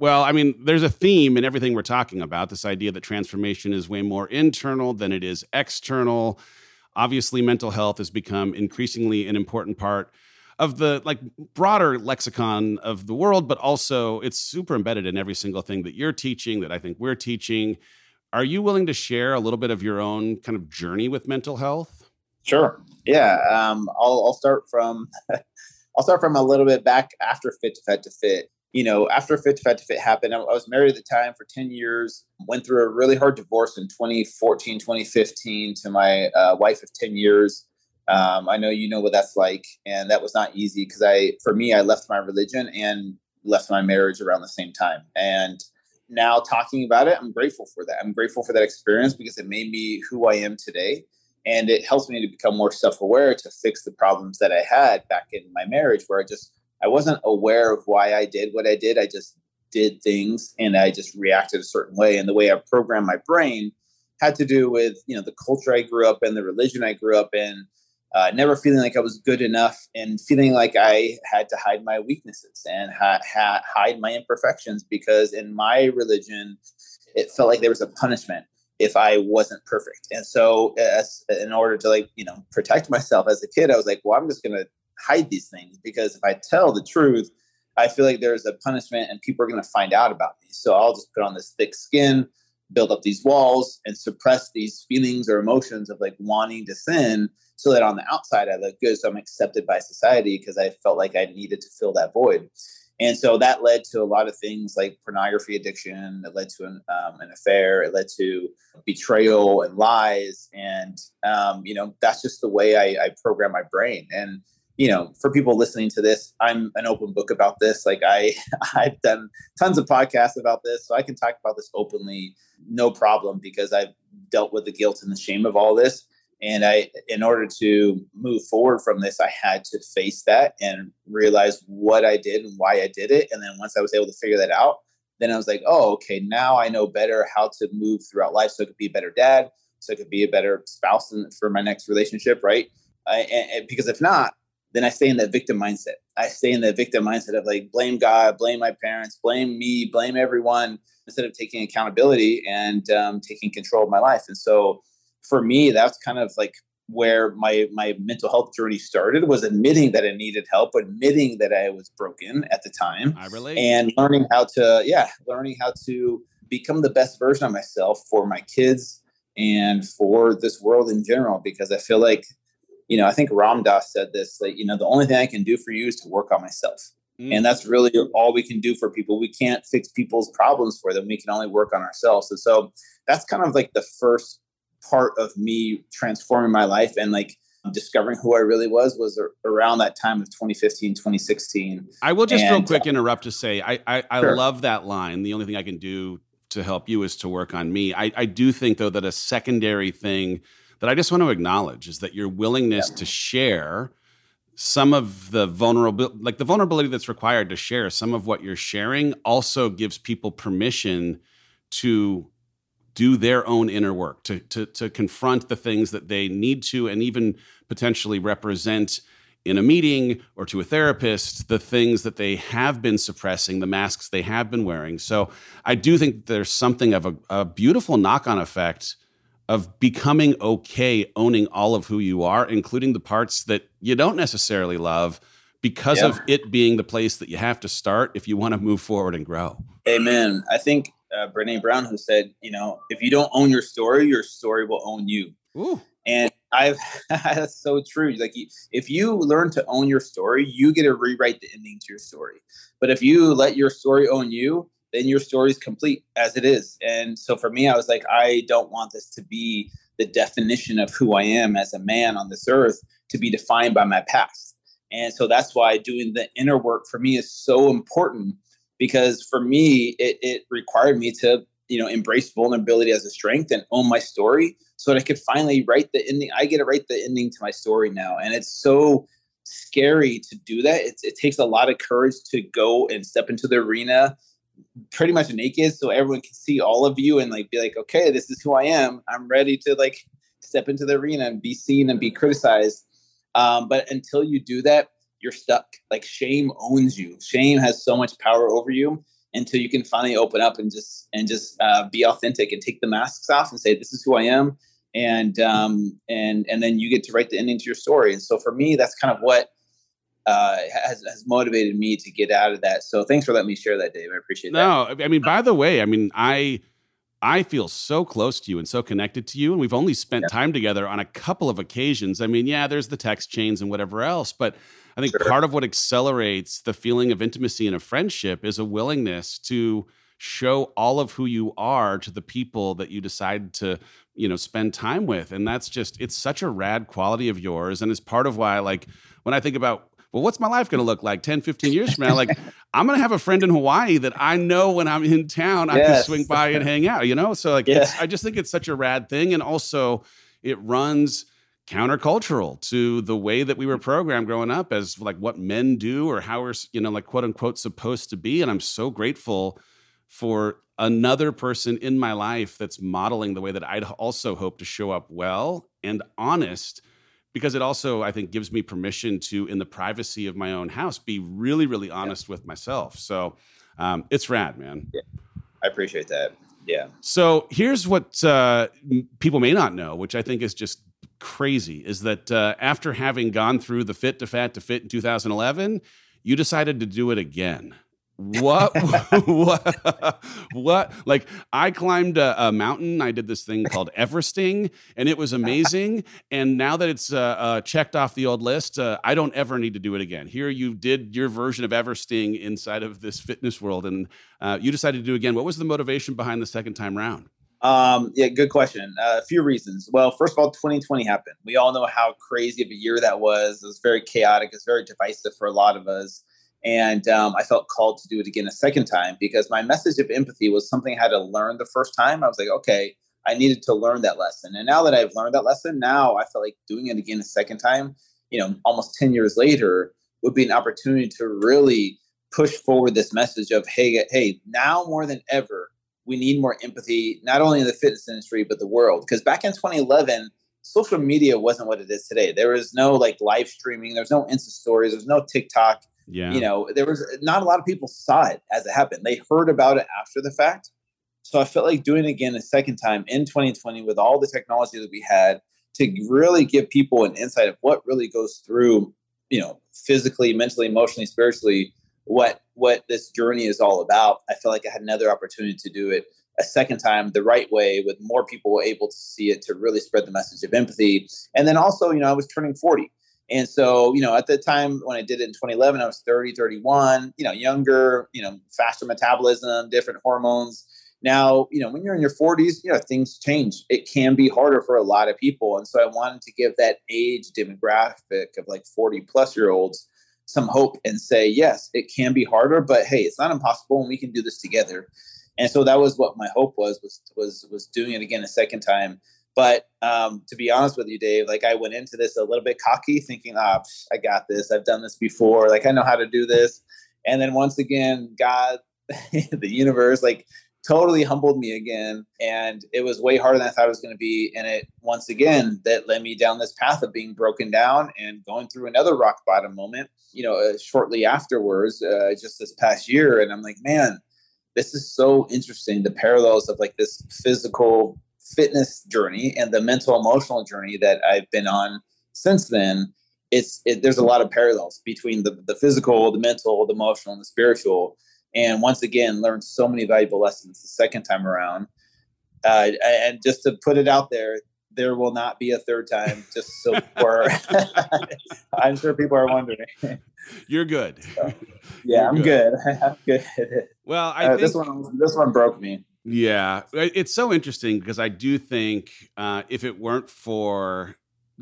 Speaker 2: Well, I mean, there's a theme in everything we're talking about this idea that transformation is way more internal than it is external. Obviously, mental health has become increasingly an important part of the like broader lexicon of the world, but also it's super embedded in every single thing that you're teaching, that I think we're teaching. Are you willing to share a little bit of your own kind of journey with mental health?
Speaker 3: Sure. Yeah. Um, I'll, I'll start from I'll start from a little bit back after Fit to Fat to Fit you know, after Fit to Fat to Fit happened, I was married at the time for 10 years, went through a really hard divorce in 2014, 2015 to my uh, wife of 10 years. Um, I know you know what that's like. And that was not easy because I, for me, I left my religion and left my marriage around the same time. And now talking about it, I'm grateful for that. I'm grateful for that experience because it made me who I am today. And it helps me to become more self aware to fix the problems that I had back in my marriage where I just, I wasn't aware of why I did what I did. I just did things and I just reacted a certain way. And the way I programmed my brain had to do with, you know, the culture I grew up in, the religion I grew up in, uh, never feeling like I was good enough and feeling like I had to hide my weaknesses and ha- ha- hide my imperfections because in my religion, it felt like there was a punishment if I wasn't perfect. And so as in order to like, you know, protect myself as a kid, I was like, well, I'm just to hide these things because if I tell the truth, I feel like there's a punishment and people are going to find out about me. So I'll just put on this thick skin, build up these walls and suppress these feelings or emotions of like wanting to sin so that on the outside I look good. So I'm accepted by society because I felt like I needed to fill that void. And so that led to a lot of things like pornography addiction. It led to an, um, an affair. It led to betrayal and lies. And, um, you know, that's just the way I, I program my brain. And, you know, for people listening to this, I'm an open book about this. Like I, I've done tons of podcasts about this, so I can talk about this openly, no problem, because I've dealt with the guilt and the shame of all this. And I, in order to move forward from this, I had to face that and realize what I did and why I did it. And then once I was able to figure that out, then I was like, oh, okay, now I know better how to move throughout life. So I could be a better dad, so I could be a better spouse for my next relationship, right? I, and, and because if not, then I stay in that victim mindset. I stay in the victim mindset of like blame God, blame my parents, blame me, blame everyone instead of taking accountability and um, taking control of my life. And so for me, that's kind of like where my my mental health journey started was admitting that I needed help, admitting that I was broken at the time.
Speaker 2: I relate.
Speaker 3: And learning how to, yeah, learning how to become the best version of myself for my kids and for this world in general. Because I feel like, you know, I think Ram Dass said this, like, you know, the only thing I can do for you is to work on myself. Mm. And that's really all we can do for people. We can't fix people's problems for them. We can only work on ourselves. And so that's kind of like the first part of me transforming my life and like discovering who I really was was around that time of 2015, 2016.
Speaker 2: I will just and, real quick interrupt to say I I, I sure. love that line. The only thing I can do to help you is to work on me. I, I do think though that a secondary thing that I just want to acknowledge is that your willingness yeah. to share some of the vulnerability like the vulnerability that's required to share some of what you're sharing also gives people permission to do their own inner work, to, to, to confront the things that they need to, and even potentially represent in a meeting or to a therapist the things that they have been suppressing, the masks they have been wearing. So I do think there's something of a, a beautiful knock on effect of becoming okay owning all of who you are, including the parts that you don't necessarily love because yeah. of it being the place that you have to start if you want to move forward and grow.
Speaker 3: Amen. I think uh, Brene Brown who said, you know, if you don't own your story, your story will own you. Ooh. And I've that's so true. Like if you learn to own your story, you get to rewrite the ending to your story. But if you let your story own you, then your story is complete as it is. And so for me, I was like, I don't want this to be the definition of who I am as a man on this earth to be defined by my past. And so that's why doing the inner work for me is so important because for me it, it required me to you know embrace vulnerability as a strength and own my story so that i could finally write the ending i get to write the ending to my story now and it's so scary to do that it, it takes a lot of courage to go and step into the arena pretty much naked so everyone can see all of you and like be like okay this is who i am i'm ready to like step into the arena and be seen and be criticized um, but until you do that you're stuck. Like shame owns you. Shame has so much power over you until you can finally open up and just and just uh, be authentic and take the masks off and say, "This is who I am," and um, and and then you get to write the ending to your story. And so for me, that's kind of what uh, has, has motivated me to get out of that. So thanks for letting me share that, Dave. I appreciate
Speaker 2: no,
Speaker 3: that.
Speaker 2: No, I mean, by the way, I mean, I I feel so close to you and so connected to you, and we've only spent yeah. time together on a couple of occasions. I mean, yeah, there's the text chains and whatever else, but I think sure. part of what accelerates the feeling of intimacy in a friendship is a willingness to show all of who you are to the people that you decide to you know spend time with and that's just it's such a rad quality of yours and it's part of why like when i think about well what's my life going to look like 10 15 years from now like i'm going to have a friend in hawaii that i know when i'm in town yes. i can swing by and hang out you know so like yeah. i just think it's such a rad thing and also it runs countercultural to the way that we were programmed growing up as like what men do or how we're you know like quote unquote supposed to be and i'm so grateful for another person in my life that's modeling the way that i'd also hope to show up well and honest because it also i think gives me permission to in the privacy of my own house be really really honest yeah. with myself so um, it's rad man
Speaker 3: yeah. i appreciate that Yeah.
Speaker 2: So here's what uh, people may not know, which I think is just crazy, is that uh, after having gone through the Fit to Fat to Fit in 2011, you decided to do it again what what what like i climbed a, a, mountain i did this thing called everesting and it was amazing and now that it's uh, uh, checked off the old list uh, i don't ever need to do it again here you did your version of everesting inside of this fitness world and uh, you decided to do again what was the motivation behind the second time round
Speaker 3: um, yeah, good question. Uh, a few reasons. Well, first of all, 2020 happened. We all know how crazy of a year that was. It was very chaotic. It's very divisive for a lot of us. And um, I felt called to do it again a second time because my message of empathy was something I had to learn the first time. I was like, okay, I needed to learn that lesson. And now that I've learned that lesson, now I feel like doing it again a second time, you know, almost 10 years later, would be an opportunity to really push forward this message of, hey, hey, now more than ever, we need more empathy, not only in the fitness industry, but the world. Because back in 2011, social media wasn't what it is today. There was no like live streaming, there's no Insta stories, there's no TikTok
Speaker 2: yeah.
Speaker 3: You know, there was not a lot of people saw it as it happened. They heard about it after the fact. So I felt like doing it again a second time in 2020 with all the technology that we had to really give people an insight of what really goes through, you know, physically, mentally, emotionally, spiritually, what what this journey is all about. I felt like I had another opportunity to do it a second time the right way with more people able to see it to really spread the message of empathy. And then also, you know, I was turning 40. And so, you know, at the time when I did it in 2011, I was 30, 31, you know, younger, you know, faster metabolism, different hormones. Now, you know, when you're in your 40s, you know, things change. It can be harder for a lot of people. And so I wanted to give that age demographic of like 40 plus year olds some hope and say, yes, it can be harder, but hey, it's not impossible and we can do this together. And so that was what my hope was, was, was, was doing it again a second time but um, to be honest with you, Dave, like I went into this a little bit cocky, thinking, "Ah, oh, I got this. I've done this before. Like I know how to do this." And then once again, God, the universe, like totally humbled me again, and it was way harder than I thought it was going to be. And it once again that led me down this path of being broken down and going through another rock bottom moment. You know, uh, shortly afterwards, uh, just this past year, and I'm like, man, this is so interesting. The parallels of like this physical fitness journey and the mental emotional journey that I've been on since then, it's it, there's a lot of parallels between the, the physical, the mental, the emotional, and the spiritual. And once again, learned so many valuable lessons the second time around. Uh, and just to put it out there, there will not be a third time. Just so for, I'm sure people are wondering.
Speaker 2: You're good.
Speaker 3: So, yeah, You're I'm good. good. I'm good.
Speaker 2: Well, I
Speaker 3: uh,
Speaker 2: think...
Speaker 3: this one this one broke me.
Speaker 2: Yeah, it's so interesting because I do think uh, if it weren't for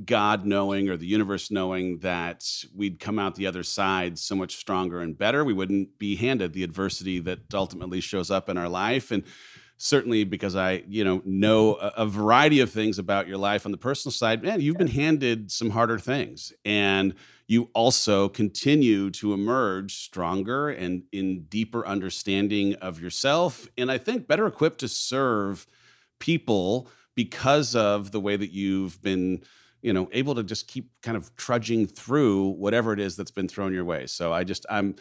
Speaker 2: God knowing or the universe knowing that we'd come out the other side so much stronger and better, we wouldn't be handed the adversity that ultimately shows up in our life. And certainly because I, you know, know a, a variety of things about your life on the personal side, man, you've been handed some harder things. And you also continue to emerge stronger and in deeper understanding of yourself. And I think better equipped to serve people because of the way that you've been you know able to just keep kind of trudging through whatever it is that's been thrown your way so i just i'm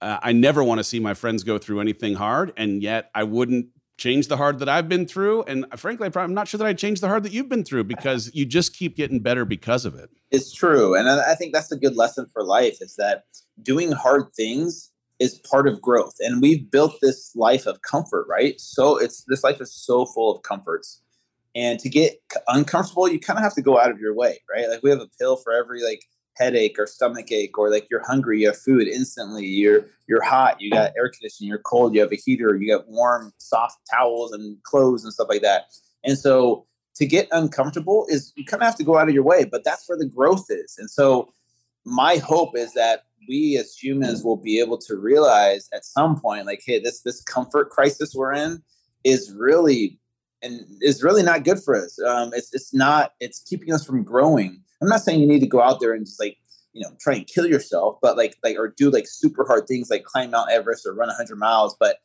Speaker 2: uh, i never want to see my friends go through anything hard and yet i wouldn't change the hard that I've been through. And frankly, I'm not sure that I changed the hard that you've been through because you just keep getting better because of it.
Speaker 3: It's true. And I think that's a good lesson for life is that doing hard things is part of growth. And we've built this life of comfort, right? So it's this life is so full of comforts. And to get uncomfortable, you kind of have to go out of your way, right? Like we have a pill for every like headache or stomach ache or like you're hungry you have food instantly you're you're hot you got air conditioning you're cold you have a heater you got warm soft towels and clothes and stuff like that. And so to get uncomfortable is you kind of have to go out of your way but that's where the growth is. And so my hope is that we as humans will be able to realize at some point like hey this this comfort crisis we're in is really and is really not good for us. Um, it's, it's not it's keeping us from growing I'm not saying you need to go out there and just like, you know, try and kill yourself, but like, like, or do like super hard things like climb Mount Everest or run 100 miles. But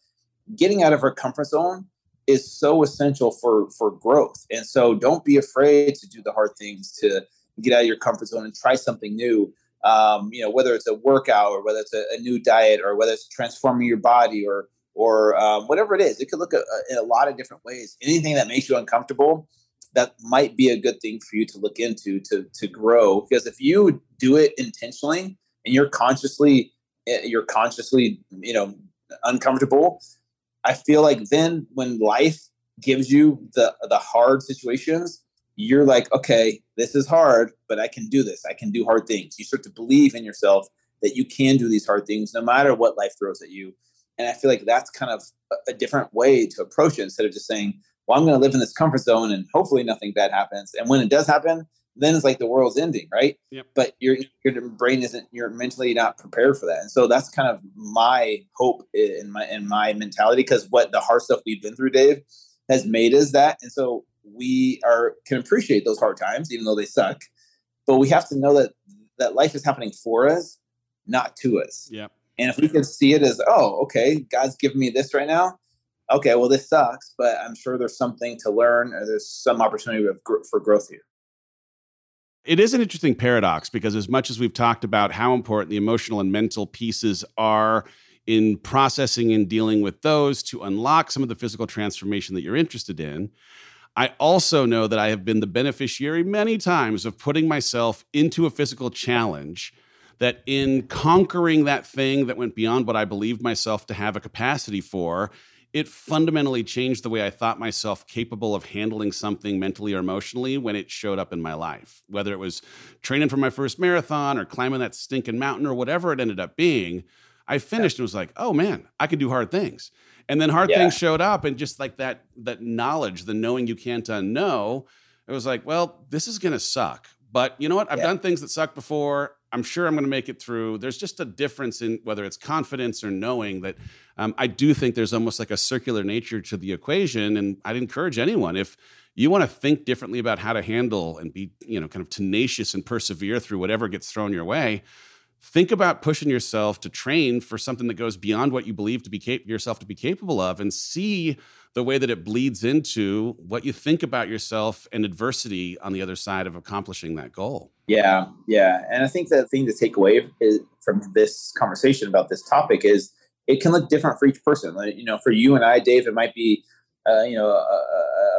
Speaker 3: getting out of our comfort zone is so essential for for growth. And so, don't be afraid to do the hard things to get out of your comfort zone and try something new. Um, you know, whether it's a workout or whether it's a, a new diet or whether it's transforming your body or or um, whatever it is. It could look a, a, in a lot of different ways. Anything that makes you uncomfortable, that might be a good thing for you to look into to to grow. Because if you do it intentionally and you're consciously eh, you're consciously you know uncomfortable, I feel like then when life gives you the the hard situations, you're like, okay, this is hard, but I can do this. I can do hard things. You start to believe in yourself that you can do these hard things no matter what life throws at you. And I feel like that's kind of a, a different way to approach it instead of just saying, well, I'm going to live in this comfort zone and hopefully nothing bad happens. And when it does happen, then it's like the world's ending, right?
Speaker 2: Yep.
Speaker 3: But your your brain isn't you're mentally not prepared for that, and so that's kind of my hope in my in my mentality because what the hard stuff we've been through, Dave, has made us that, and so we are can appreciate those hard times even though they suck, but we have to know that that life is happening for us, not to us.
Speaker 2: Yeah.
Speaker 3: And if we can see it as, oh, okay, God's giving me this right now. Okay, well, this sucks, but I'm sure there's something to learn or there's some opportunity for growth here.
Speaker 2: It is an interesting paradox because, as much as we've talked about how important the emotional and mental pieces are in processing and dealing with those to unlock some of the physical transformation that you're interested in, I also know that I have been the beneficiary many times of putting myself into a physical challenge that in conquering that thing that went beyond what I believed myself to have a capacity for, it fundamentally changed the way I thought myself capable of handling something mentally or emotionally when it showed up in my life. Whether it was training for my first marathon or climbing that stinking mountain or whatever it ended up being, I finished and was like, oh man, I can do hard things. And then hard yeah. things showed up and just like that that knowledge, the knowing you can't unknow, it was like, well, this is gonna suck. But you know what? I've yeah. done things that suck before. I'm sure I'm going to make it through. There's just a difference in whether it's confidence or knowing that um, I do think there's almost like a circular nature to the equation. And I'd encourage anyone if you want to think differently about how to handle and be, you know, kind of tenacious and persevere through whatever gets thrown your way. Think about pushing yourself to train for something that goes beyond what you believe to be cap- yourself to be capable of, and see the way that it bleeds into what you think about yourself and adversity on the other side of accomplishing that goal.
Speaker 3: Yeah, yeah. And I think the thing to take away is, from this conversation about this topic is it can look different for each person. Like, you know, for you and I, Dave, it might be, uh, you know, a,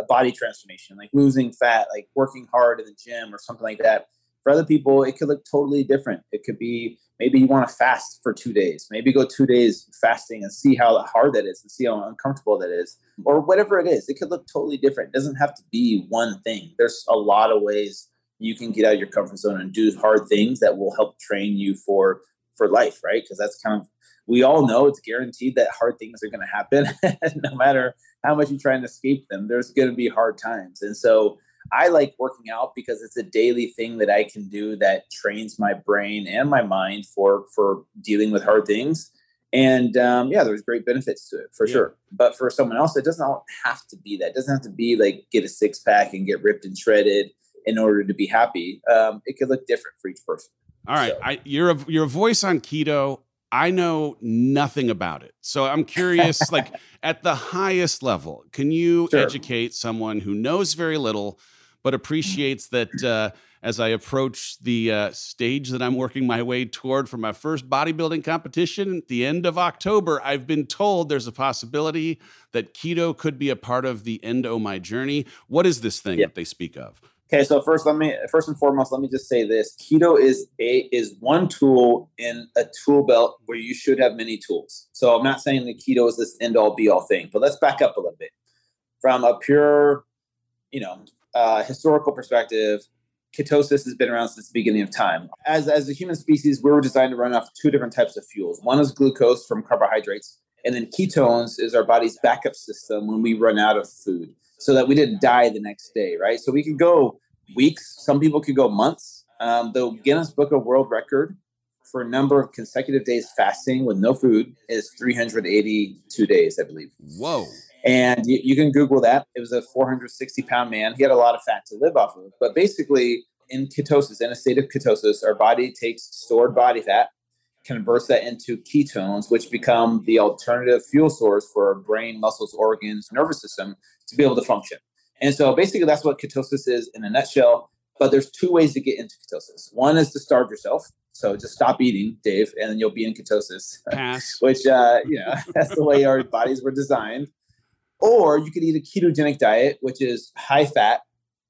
Speaker 3: a body transformation, like losing fat, like working hard in the gym or something like that. For other people, it could look totally different. It could be maybe you want to fast for two days, maybe go two days fasting and see how hard that is and see how uncomfortable that is, or whatever it is. It could look totally different. It doesn't have to be one thing. There's a lot of ways you can get out of your comfort zone and do hard things that will help train you for for life, right? Because that's kind of we all know it's guaranteed that hard things are going to happen no matter how much you try and escape them there's going to be hard times and so I like working out because it's a daily thing that I can do that trains my brain and my mind for for dealing with hard things. And um, yeah, there's great benefits to it for yeah. sure. But for someone else, it doesn't have to be that. It doesn't have to be like get a six pack and get ripped and shredded in order to be happy. Um, it could look different for each person.
Speaker 2: All right, so. I, you're a you're a voice on keto. I know nothing about it. So I'm curious, like at the highest level, can you sure. educate someone who knows very little but appreciates that uh, as I approach the uh, stage that I'm working my way toward for my first bodybuilding competition at the end of October, I've been told there's a possibility that keto could be a part of the end of my journey. What is this thing that they speak of?
Speaker 3: Okay, so first, let me first and foremost, let me just say this: keto is a is one tool in a tool belt where you should have many tools. So I'm not saying that keto is this end all be all thing, but let's back up a little bit from a pure, you know, uh, historical perspective, ketosis has been around since the beginning of time. As, as a human species, we were designed to run off two different types of fuels. One is glucose from carbohydrates, and then ketones is our body's backup system when we run out of food so that we didn't die the next day, right? So we could go weeks, some people could go months. Um, the Guinness Book of World Record for a number of consecutive days fasting with no food is 382 days, I believe.
Speaker 2: Whoa.
Speaker 3: And you, you, can Google that. It was a 460 pound man. He had a lot of fat to live off of. But basically, in ketosis, in a state of ketosis, our body takes stored body fat, converts that into ketones, which become the alternative fuel source for our brain, muscles, organs, nervous system to be able to function. And so basically, that's what ketosis is in a nutshell. But there's two ways to get into ketosis. One is to starve yourself. So just stop eating, Dave, and then you'll be in ketosis.
Speaker 2: Pass.
Speaker 3: Which, uh, you know, that's the way our bodies were designed. Or you could eat a ketogenic diet, which is high fat,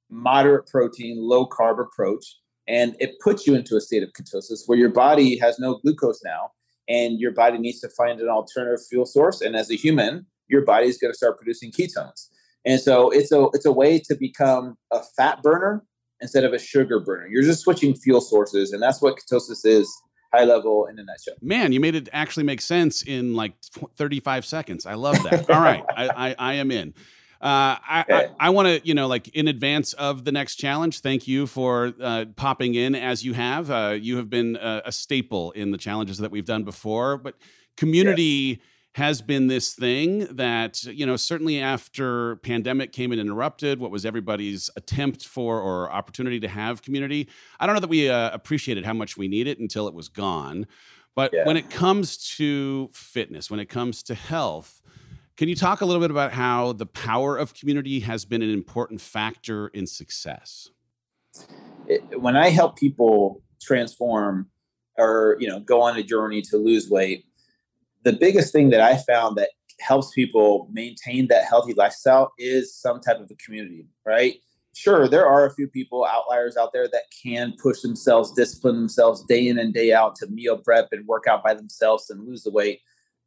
Speaker 3: moderate protein, low carb approach. And it puts you into a state of ketosis where your body has no glucose now and your body needs to find an alternative fuel source. And as a human, your body is going to start producing ketones. And so it's a it's a way to become a fat burner instead of a sugar burner. You're just switching fuel sources, and that's what ketosis is high level in a nutshell.
Speaker 2: Man, you made it actually make sense in like 35 seconds. I love that. All right, I, I, I am in. Uh, I, I, I want to, you know, like in advance of the next challenge, thank you for uh, popping in as you have. Uh, you have been a, a, staple in the challenges that we've done before, but community has been this thing that, you know, certainly after pandemic came and interrupted what was everybody's attempt for or opportunity to have community. I don't know that we uh, appreciated how much we need it until it was gone. But yeah. when it comes to fitness, when it comes to health, can you talk a little bit about how the power of community has been an important factor in success?
Speaker 3: It, when I help people transform or you know go on a journey to lose weight, the biggest thing that I found that helps people maintain that healthy lifestyle is some type of a community, right? Sure, there are a few people, outliers out there that can push themselves, discipline themselves day in and day out to meal prep and work out by themselves and lose the weight.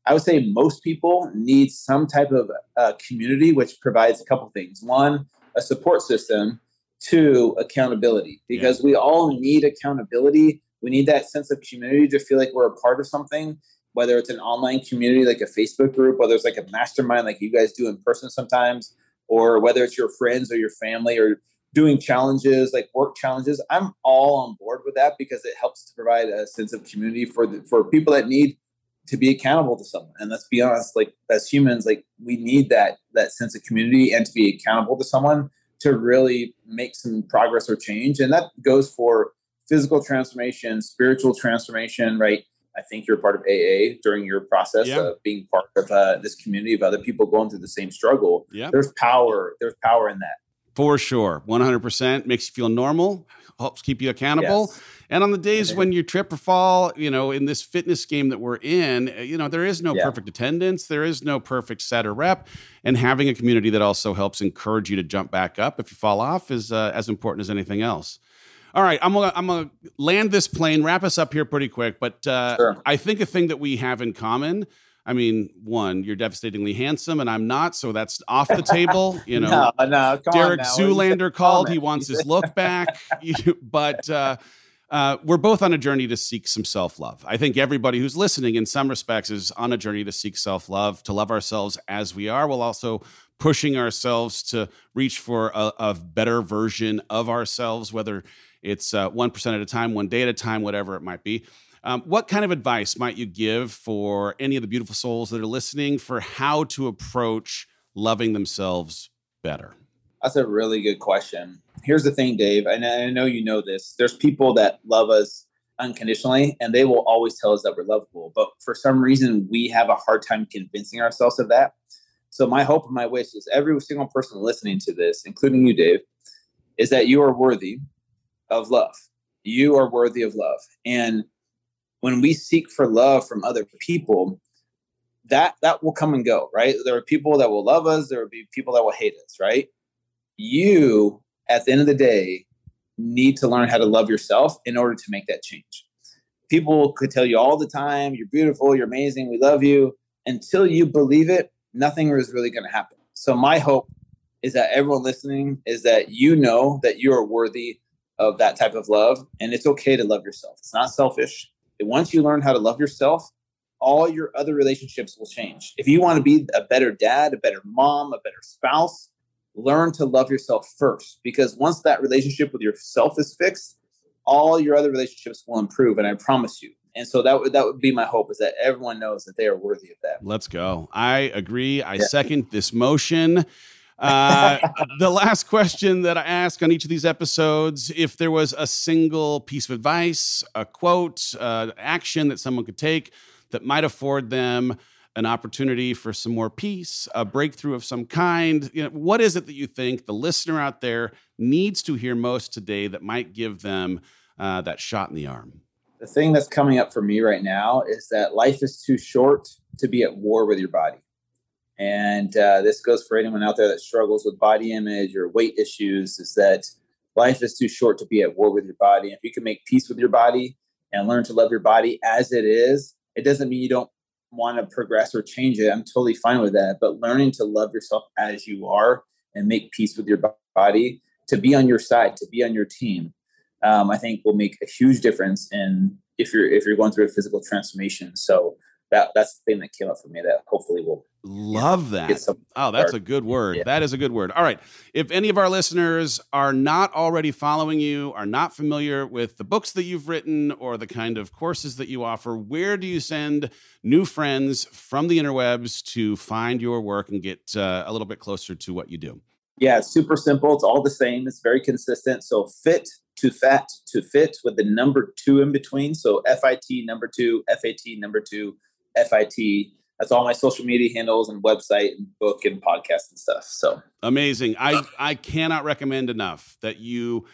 Speaker 3: I would say most people need some type of uh, community, which provides a couple things. One, a support system. Two, accountability, because yeah. we all need accountability. We need that sense of community to feel like we're a part of something, whether it's an online community like a Facebook group, whether it's like a mastermind like you guys do in person sometimes, or whether it's your friends or your family or doing challenges like work challenges. I'm all on board with that because it helps to provide a sense of community for the, for people that need to be accountable to someone. And let's be honest, like as humans, like we need that that sense of community and to be accountable to someone to really make some progress or change. And that goes for physical transformation, spiritual transformation, right? I think you're part of AA during your process yeah. of being part of uh, this community of other people going through the same struggle. Yeah. There's power. There's power in that.
Speaker 2: For sure. 100% makes you feel normal, helps keep you accountable. Yes. And on the days when you trip or fall, you know, in this fitness game that we're in, uh, you know, there is no yeah. perfect attendance, there is no perfect set or rep, and having a community that also helps encourage you to jump back up if you fall off is uh, as important as anything else. All right, I'm gonna I'm gonna land this plane, wrap us up here pretty quick. But uh, sure. I think a thing that we have in common. I mean, one, you're devastatingly handsome, and I'm not, so that's off the table. You know,
Speaker 3: no, no,
Speaker 2: Derek Zoolander called. He wants his look back, but. Uh, uh, we're both on a journey to seek some self love. I think everybody who's listening, in some respects, is on a journey to seek self love, to love ourselves as we are, while also pushing ourselves to reach for a, a better version of ourselves, whether it's uh, 1% at a time, one day at a time, whatever it might be. Um, what kind of advice might you give for any of the beautiful souls that are listening for how to approach loving themselves better?
Speaker 3: That's a really good question. Here's the thing, Dave, and I know you know this. There's people that love us unconditionally, and they will always tell us that we're lovable. But for some reason, we have a hard time convincing ourselves of that. So, my hope and my wish is every single person listening to this, including you, Dave, is that you are worthy of love. You are worthy of love. And when we seek for love from other people, that that will come and go, right? There are people that will love us, there will be people that will hate us, right? You at the end of the day need to learn how to love yourself in order to make that change. People could tell you all the time, you're beautiful, you're amazing, we love you. Until you believe it, nothing is really going to happen. So my hope is that everyone listening is that you know that you are worthy of that type of love and it's okay to love yourself. It's not selfish. And once you learn how to love yourself, all your other relationships will change. If you want to be a better dad, a better mom, a better spouse, learn to love yourself first because once that relationship with yourself is fixed all your other relationships will improve and i promise you. And so that would that would be my hope is that everyone knows that they are worthy of that.
Speaker 2: Let's go. I agree. I yeah. second this motion uh, the last question that I ask on each of these episodes if there was a single piece of advice, a quote, uh, action that someone could take that might afford them an opportunity for some more peace, a breakthrough of some kind? You know, what is it that you think the listener out there needs to hear most today that might give them uh, that shot in the arm?
Speaker 3: The thing that's coming up for me right now is that life is too short to be at war with your body. And uh, this goes for anyone out there that struggles with body image or weight issues is that life is too short to be at war with your body. If you can make peace with your body and learn to love your body as it is, it doesn't mean you don't want to progress or change it. I'm totally fine with that. But learning to love yourself as you are and make peace with your body, to be on your side, to be on your team, um, I think will make a huge difference in if you're if you're going through a physical transformation. So that that's the thing that came up for me that hopefully will
Speaker 2: love that. oh that's a good word. Yeah. that is a good word. All right. If any of our listeners are not already following you are not familiar with the books that you've written or the kind of courses that you offer where do you send new friends from the interwebs to find your work and get uh, a little bit closer to what you do?
Speaker 3: Yeah it's super simple. It's all the same. It's very consistent. So fit to fat to fit with the number two in between. So fit number two fat number two FIT. That's all my social media handles and website and book and podcast and stuff. So
Speaker 2: amazing. I, I cannot recommend enough that you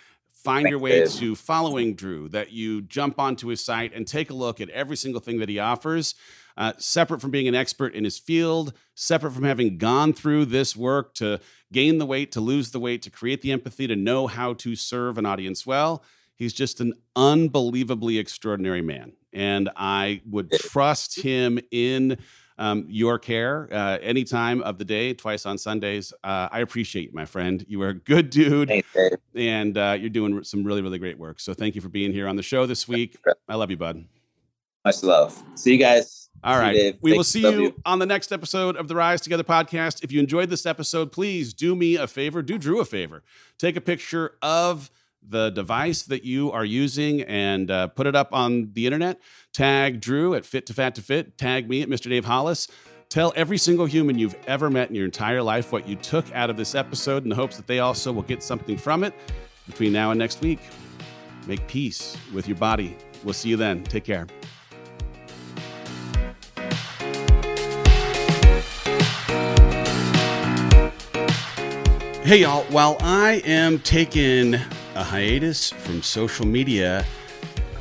Speaker 2: find your way to following Drew, that you jump onto his site and take a look at every single thing that he offers. Uh, separate from being an expert in his field, separate from having gone through this work to gain the weight, to lose the weight, to create the empathy, to know how to serve an audience well. He's just an unbelievably extraordinary man and I would trust him in um, your care uh, any time of the day, twice on Sundays. Uh, I appreciate you, my friend. You are a good dude, and uh, you're doing some really, really great work. So thank you for being here on the show this week. I love you, bud.
Speaker 3: Much love. See you guys.
Speaker 2: All right. You, we will see you, you, on the next episode of the Rise Together podcast. If you enjoyed this episode, please do me a favor, do Drew a favor. Take a picture of the device that you are using and uh, put it up on the internet. Tag Drew at Fit to Fat to Fit. Tag me at Mr. Dave Hollis. Tell every single human you've ever met in your entire life what you took out of this episode in the hopes that they also will get something from it between now and next week. Make peace with your body. We'll see you then. Take care. Hey, y'all. While I am taking a hiatus from social media,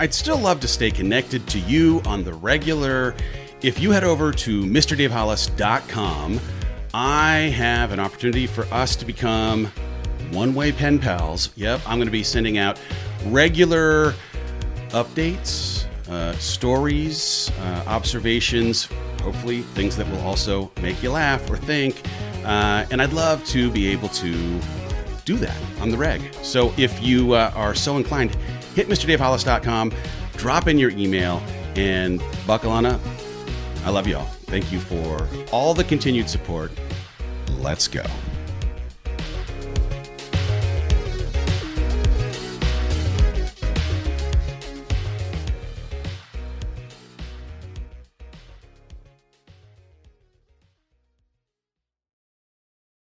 Speaker 2: I'd still love to stay connected to you on the regular. If you head over to MrDaveHollis.com, I have an opportunity for us to become one way pen pals. Yep, I'm going to be sending out regular updates, uh, stories, uh, observations, hopefully things that will also make you laugh or think. Uh, and I'd love to be able to do that on the reg. So if you uh, are so inclined, hit MrDaveHollis.com, drop in your email, and buckle on up. I love you all. Thank you for all the continued support. Let's go.